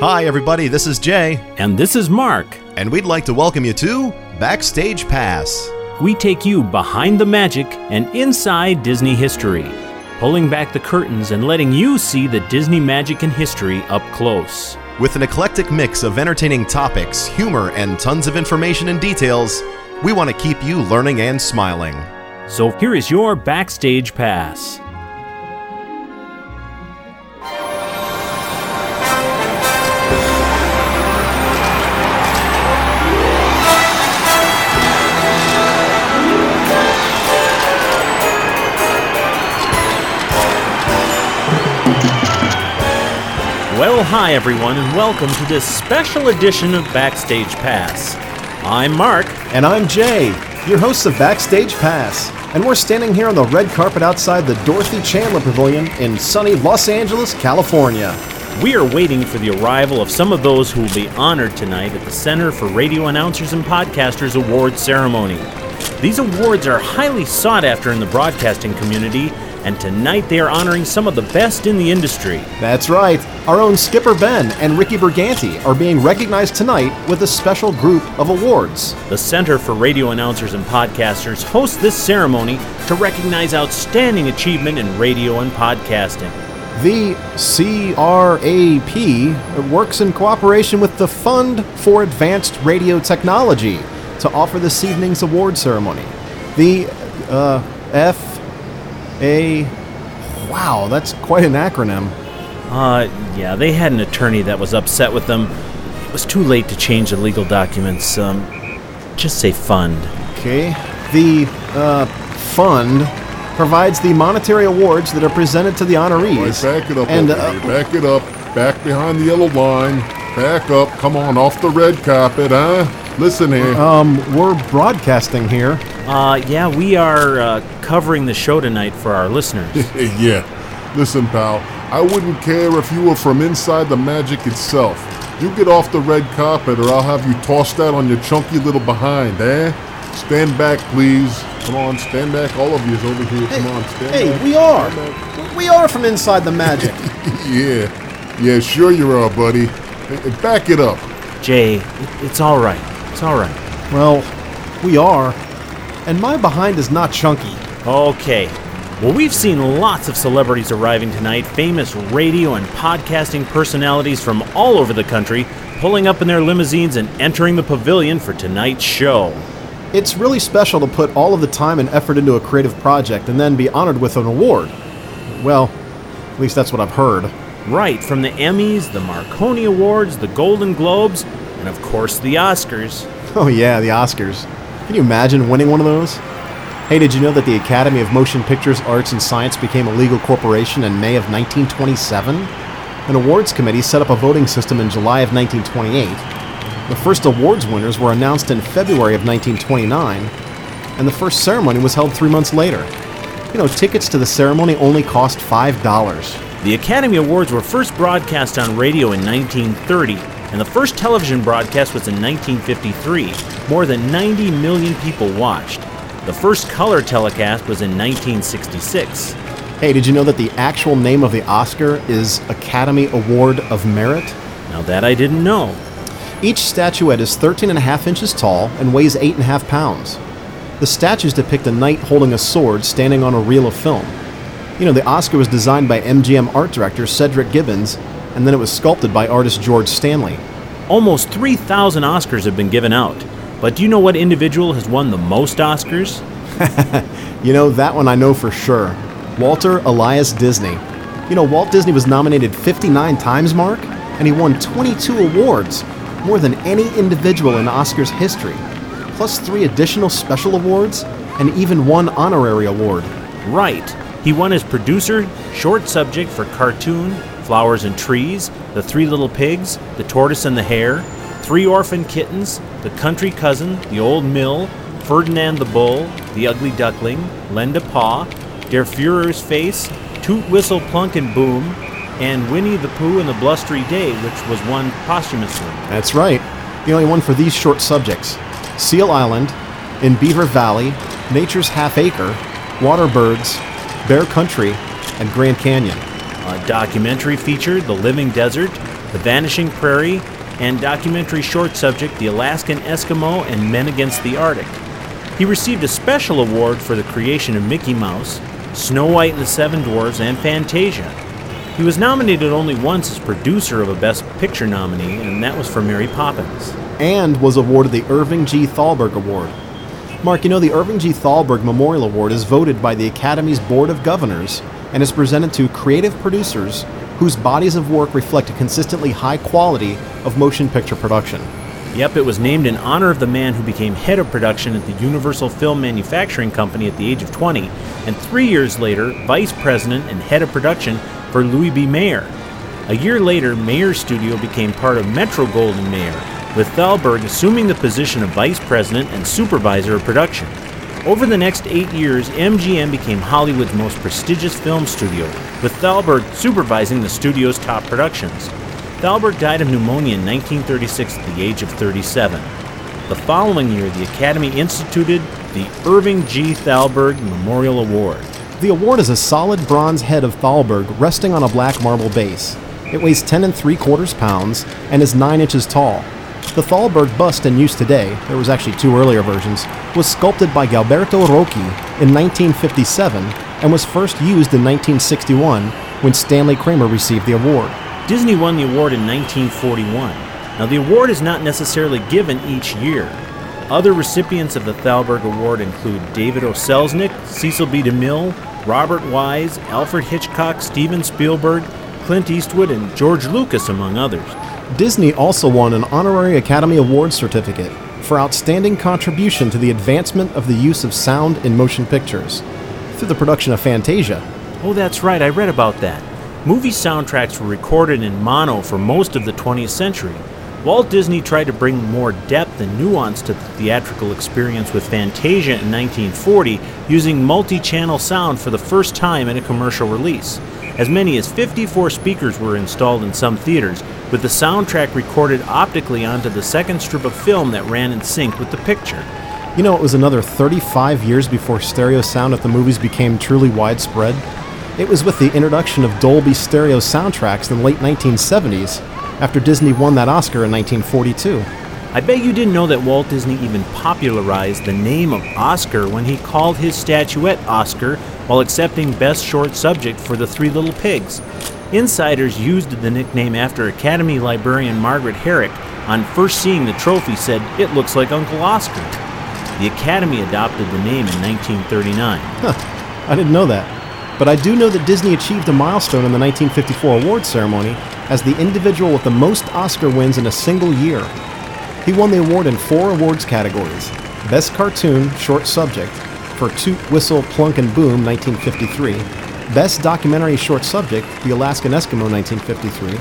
Hi, everybody, this is Jay, And this is Mark. and we'd like to welcome you to Backstage Pass. We take you behind the magic and inside Disney history, pulling back the curtains and letting you see the Disney magic and history up close. With an eclectic mix of entertaining topics, humor, and tons of information and details, we want to keep you learning and smiling. So here is your backstage pass. Well, hi everyone, and welcome to this special edition of Backstage Pass. I'm Mark, And I'm Jay, your host of Backstage Pass. And we're standing here on the red carpet outside the Dorothy Chandler Pavilion in sunny Los Angeles, California. We are waiting for the arrival of some of those who will be honored tonight at the Center for Radio Announcers and Podcasters Award ceremony. These awards are highly sought after in the broadcasting community, and tonight they are honoring some of the best in the industry. That's right, our own Skipper Ben and Ricky Brigante are being recognized tonight with a special group of awards. The Center for Radio Announcers and Podcasters hosts this ceremony to recognize outstanding achievement in radio and podcasting. The CRAP works in cooperation with the Fund for Advanced Radio Technology to offer this evening's award ceremony. The uh, F A. Wow, that's quite an acronym. Uh, yeah, they had an attorney that was upset with them. It was too late to change the legal documents. Um, just say fund. Okay. The uh, fund provides the monetary awards that are presented to the honorees. Right, back it up, and over uh, here. back it up, back behind the yellow line, back up. Come on, off the red carpet, huh? Listen here. um, we're broadcasting here. Uh, yeah, we are uh, covering the show tonight for our listeners. yeah, listen, pal. I wouldn't care if you were from inside the magic itself. You get off the red carpet, or I'll have you tossed out on your chunky little behind, eh? Stand back, please. Come on, stand back. All of you is over here. Come on, stand Hey, back. we are. We are from inside the magic. Yeah, yeah, sure you are, buddy. Hey, hey, Back it up. Jay, it's all right. It's all right. well, we are. And my behind is not chunky. Okay. Well, we've seen lots of celebrities arriving tonight, famous radio and podcasting personalities from all over the country, pulling up in their limousines and entering the pavilion for tonight's show. It's really special to put all of the time and effort into a creative project and then be honored with an award. Well, at least that's what I've heard. Right, from the Emmys, the Marconi Awards, the Golden Globes, and of course the Oscars. Oh, yeah, the Oscars. Can you imagine winning one of those? Hey, did you know that the Academy of Motion Pictures Arts and Science became a legal corporation in May of 1927? An awards committee set up a voting system in July of 1928. The first awards winners were announced in February of 1929, and the first ceremony was held three months later. You know, tickets to the ceremony only cost $5. The Academy Awards were first broadcast on radio in 1930, and the first television broadcast was in 1953. More than 90 million people watched. The first color telecast was in 1966. Hey, did you know that the actual name of the Oscar is Academy Award of Merit? Now that I didn't know. Each statuette is 13 and a half inches tall and weighs 8 and a half pounds. The statues depict a knight holding a sword standing on a reel of film. You know, the Oscar was designed by MGM art director Cedric Gibbons, and then it was sculpted by artist George Stanley. Almost 3,000 Oscars have been given out. But do you know what individual has won the most Oscars? You know, that one I know for sure. Walter Elias Disney. You know, Walt Disney was nominated 59 times, Mark, and he won 22 awards, more than any individual in Oscars history, plus three additional special awards, and even one honorary award. Right. He won as producer, short subject for cartoon, Flowers and Trees, The Three Little Pigs, The Tortoise and the Hare, Three Orphan Kittens, The Country Cousin, The Old Mill, Ferdinand the Bull, The Ugly Duckling, Lend a Paw, Der Fuhrer's Face, Toot Whistle Plunk and Boom, and Winnie the Pooh and the Blustery Day, which was won posthumously. That's right. The only one for these short subjects Seal Island, In Beaver Valley, Nature's Half Acre, Waterbirds, Bear Country, and Grand Canyon. A documentary featured The Living Desert, The Vanishing Prairie, and documentary short subject The Alaskan Eskimo and Men Against the Arctic. He received a special award for the creation of Mickey Mouse, Snow White and the Seven Dwarfs, and Fantasia. He was nominated only once as producer of a Best Picture nominee, and that was for Mary Poppins. And was awarded the Irving G. Thalberg Award. Mark, you know the Irving G. Thalberg Memorial Award is voted by the Academy's Board of Governors and is presented to creative producers whose bodies of work reflect a consistently high quality of motion picture production. Yep, it was named in honor of the man who became head of production at the Universal Film Manufacturing Company at the age of 20, and three years later, vice president and head of production for Louis B. Mayer. A year later, Mayer's studio became part of Metro Goldwyn Mayer, with Thalberg assuming the position of vice president and supervisor of production. Over the next eight years, MGM became Hollywood's most prestigious film studio, with Thalberg supervising the studio's top productions. Thalberg died of pneumonia in 1936 at the age of 37. The following year, the Academy instituted the Irving G. Thalberg Memorial Award. The award is a solid bronze head of Thalberg resting on a black marble base. It weighs 10 and 3 quarters pounds and is 9 inches tall. The Thalberg bust in use today, there was actually two earlier versions, was sculpted by Gualberto Rocchi in 1957 and was first used in 1961 when Stanley Kramer received the award. Disney won the award in 1941. Now, the award is not necessarily given each year. Other recipients of the Thalberg Award include David O. Selznick, Cecil B. DeMille, Robert Wise, Alfred Hitchcock, Steven Spielberg, Clint Eastwood, and George Lucas, among others. Disney also won an honorary Academy Award certificate for outstanding contribution to the advancement of the use of sound in motion pictures through the production of Fantasia. Oh, that's right, I read about that. Movie soundtracks were recorded in mono for most of the 20th century. Walt Disney tried to bring more depth and nuance to the theatrical experience with Fantasia in 1940 using multi channel sound for the first time in a commercial release. As many as 54 speakers were installed in some theaters, with the soundtrack recorded optically onto the second strip of film that ran in sync with the picture. You know, it was another 35 years before stereo sound at the movies became truly widespread. It was with the introduction of Dolby stereo soundtracks in the late 1970s, after Disney won that Oscar in 1942. I bet you didn't know that Walt Disney even popularized the name of Oscar when he called his statuette Oscar while accepting Best Short Subject for The Three Little Pigs. Insiders used the nickname after Academy librarian Margaret Herrick on first seeing the trophy said, It looks like Uncle Oscar. The Academy adopted the name in 1939. Huh, I didn't know that. But I do know that Disney achieved a milestone in the 1954 awards ceremony as the individual with the most Oscar wins in a single year. He won the award in four awards categories Best Cartoon, Short Subject, for Toot, Whistle, Plunk, and Boom, 1953, Best Documentary Short Subject, The Alaskan Eskimo, 1953,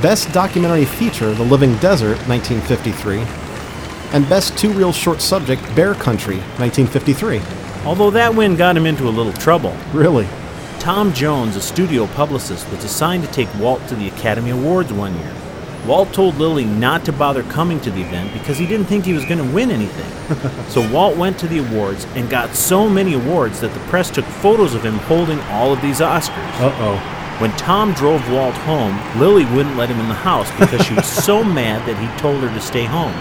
Best Documentary Feature, The Living Desert, 1953, and Best Two Reel Short Subject, Bear Country, 1953. Although that win got him into a little trouble. Really? Tom Jones, a studio publicist, was assigned to take Walt to the Academy Awards one year. Walt told Lilly not to bother coming to the event because he didn't think he was going to win anything. so Walt went to the awards and got so many awards that the press took photos of him holding all of these Oscars. Uh oh. When Tom drove Walt home, Lilly wouldn't let him in the house because she was so mad that he told her to stay home.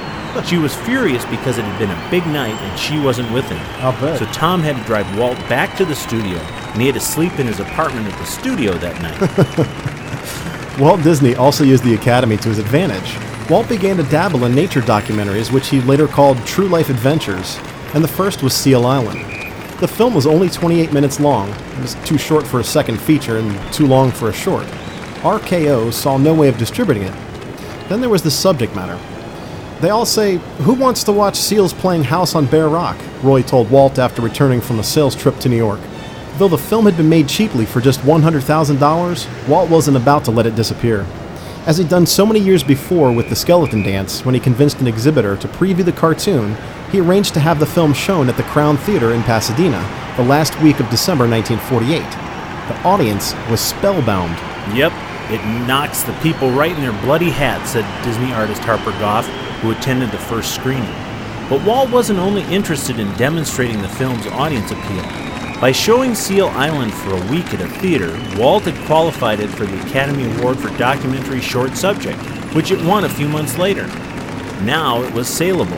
She was furious because it had been a big night and she wasn't with him. I'll bet. So Tom had to drive Walt back to the studio, and he had to sleep in his apartment at the studio that night. Walt Disney also used the Academy to his advantage. Walt began to dabble in nature documentaries, which he later called True Life Adventures, and the first was Seal Island. The film was only 28 minutes long. It was too short for a second feature and too long for a short. RKO saw no way of distributing it. Then there was the subject matter. They all say, Who wants to watch seals playing house on Bear Rock? Roy told Walt after returning from a sales trip to New York. Though the film had been made cheaply for just $100,000, Walt wasn't about to let it disappear. As he'd done so many years before with The Skeleton Dance, when he convinced an exhibitor to preview the cartoon, he arranged to have the film shown at the Crown Theater in Pasadena the last week of December 1948. The audience was spellbound. Yep, it knocks the people right in their bloody hats, said Disney artist Harper Goff, who attended the first screening. But Walt wasn't only interested in demonstrating the film's audience appeal. By showing Seal Island for a week at a theater, Walt had qualified it for the Academy Award for Documentary Short Subject, which it won a few months later. Now it was saleable.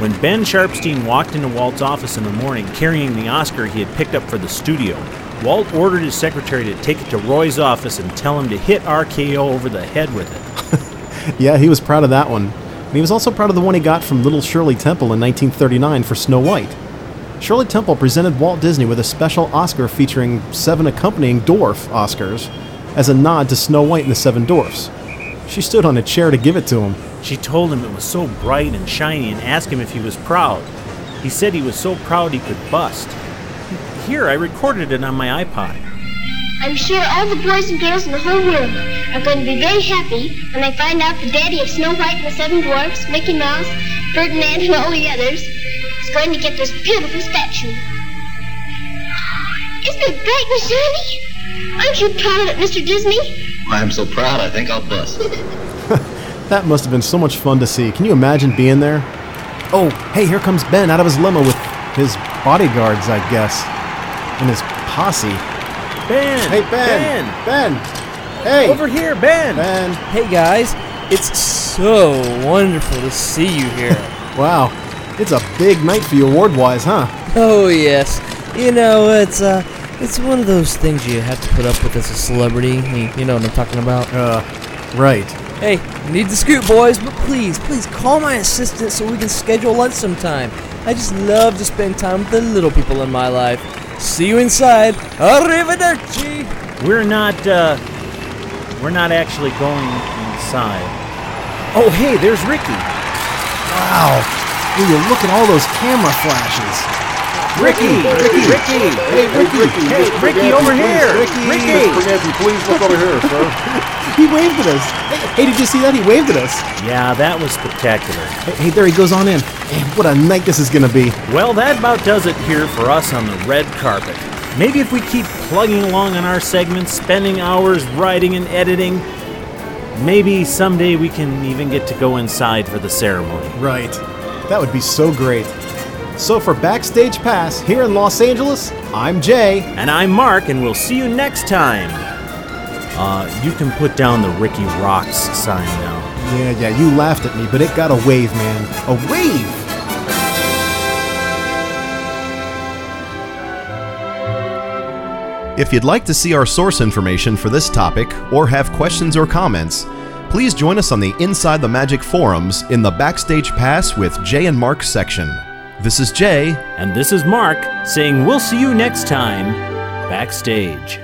When Ben Sharpsteen walked into Walt's office in the morning carrying the Oscar he had picked up for the studio, Walt ordered his secretary to take it to Roy's office and tell him to hit RKO over the head with it. Yeah, he was proud of that one. And he was also proud of the one he got from little Shirley Temple in 1939 for Snow White. Shirley Temple presented Walt Disney with a special Oscar featuring seven accompanying dwarf Oscars as a nod to Snow White and the Seven Dwarfs. She stood on a chair to give it to him. She told him it was so bright and shiny and asked him if he was proud. He said he was so proud he could bust. Here, I recorded it on my iPod. I'm sure all the boys and girls in the whole world are going to be very happy when they find out the daddy of Snow White and the Seven Dwarfs, Mickey Mouse, Ferdinand, and all the others is going to get this beautiful statue. Isn't it bright and shiny? Aren't you proud of it, Mr. Disney? I'm so proud I think I'll bust. That must have been so much fun to see. Can you imagine being there? Oh, hey, here comes Ben out of his limo with his bodyguards, I guess, and his posse. Ben! Hey, Ben! Ben! Ben! Hey! Over here, Ben! Ben! Hey guys, it's so wonderful to see you here. Wow, it's a big night for you award-wise, huh? oh yes, you know it's uh, it's one of those things you have to put up with as a celebrity. You, you know what I'm talking about. Uh, right. Hey, need to scoot, boys, but please, please call my assistant so we can schedule lunch sometime. I just love to spend time with the little people in my life. See you inside. Arrivederci. We're not, uh, we're not actually going inside. Oh, hey, there's Ricky. Wow. Will you look at all those camera flashes? Ricky! Ricky! Ricky! Hey, Ricky! Hey, Ricky, over here! Ricky! Ricky, please look over here, sir. He waved at us. Hey, did you see that? He waved at us. Yeah, that was spectacular. Hey, hey, there he goes on in. Man, what a night this is gonna be. Well, that about does it here for us on the red carpet. Maybe if we keep plugging along on our segments, spending hours writing and editing, maybe someday we can even get to go inside for the ceremony. Right. That would be so great. So for Backstage Pass here in Los Angeles, I'm Jay. And I'm Mark, and we'll see you next time. Uh, you can put down the Ricky Rocks sign now. Yeah, yeah, you laughed at me, but it got a wave, man. A wave! If you'd like to see our source information for this topic or have questions or comments, please join us on the Inside the Magic forums in the Backstage Pass with Jay and Mark section. This is Jay. And this is Mark saying we'll see you next time backstage.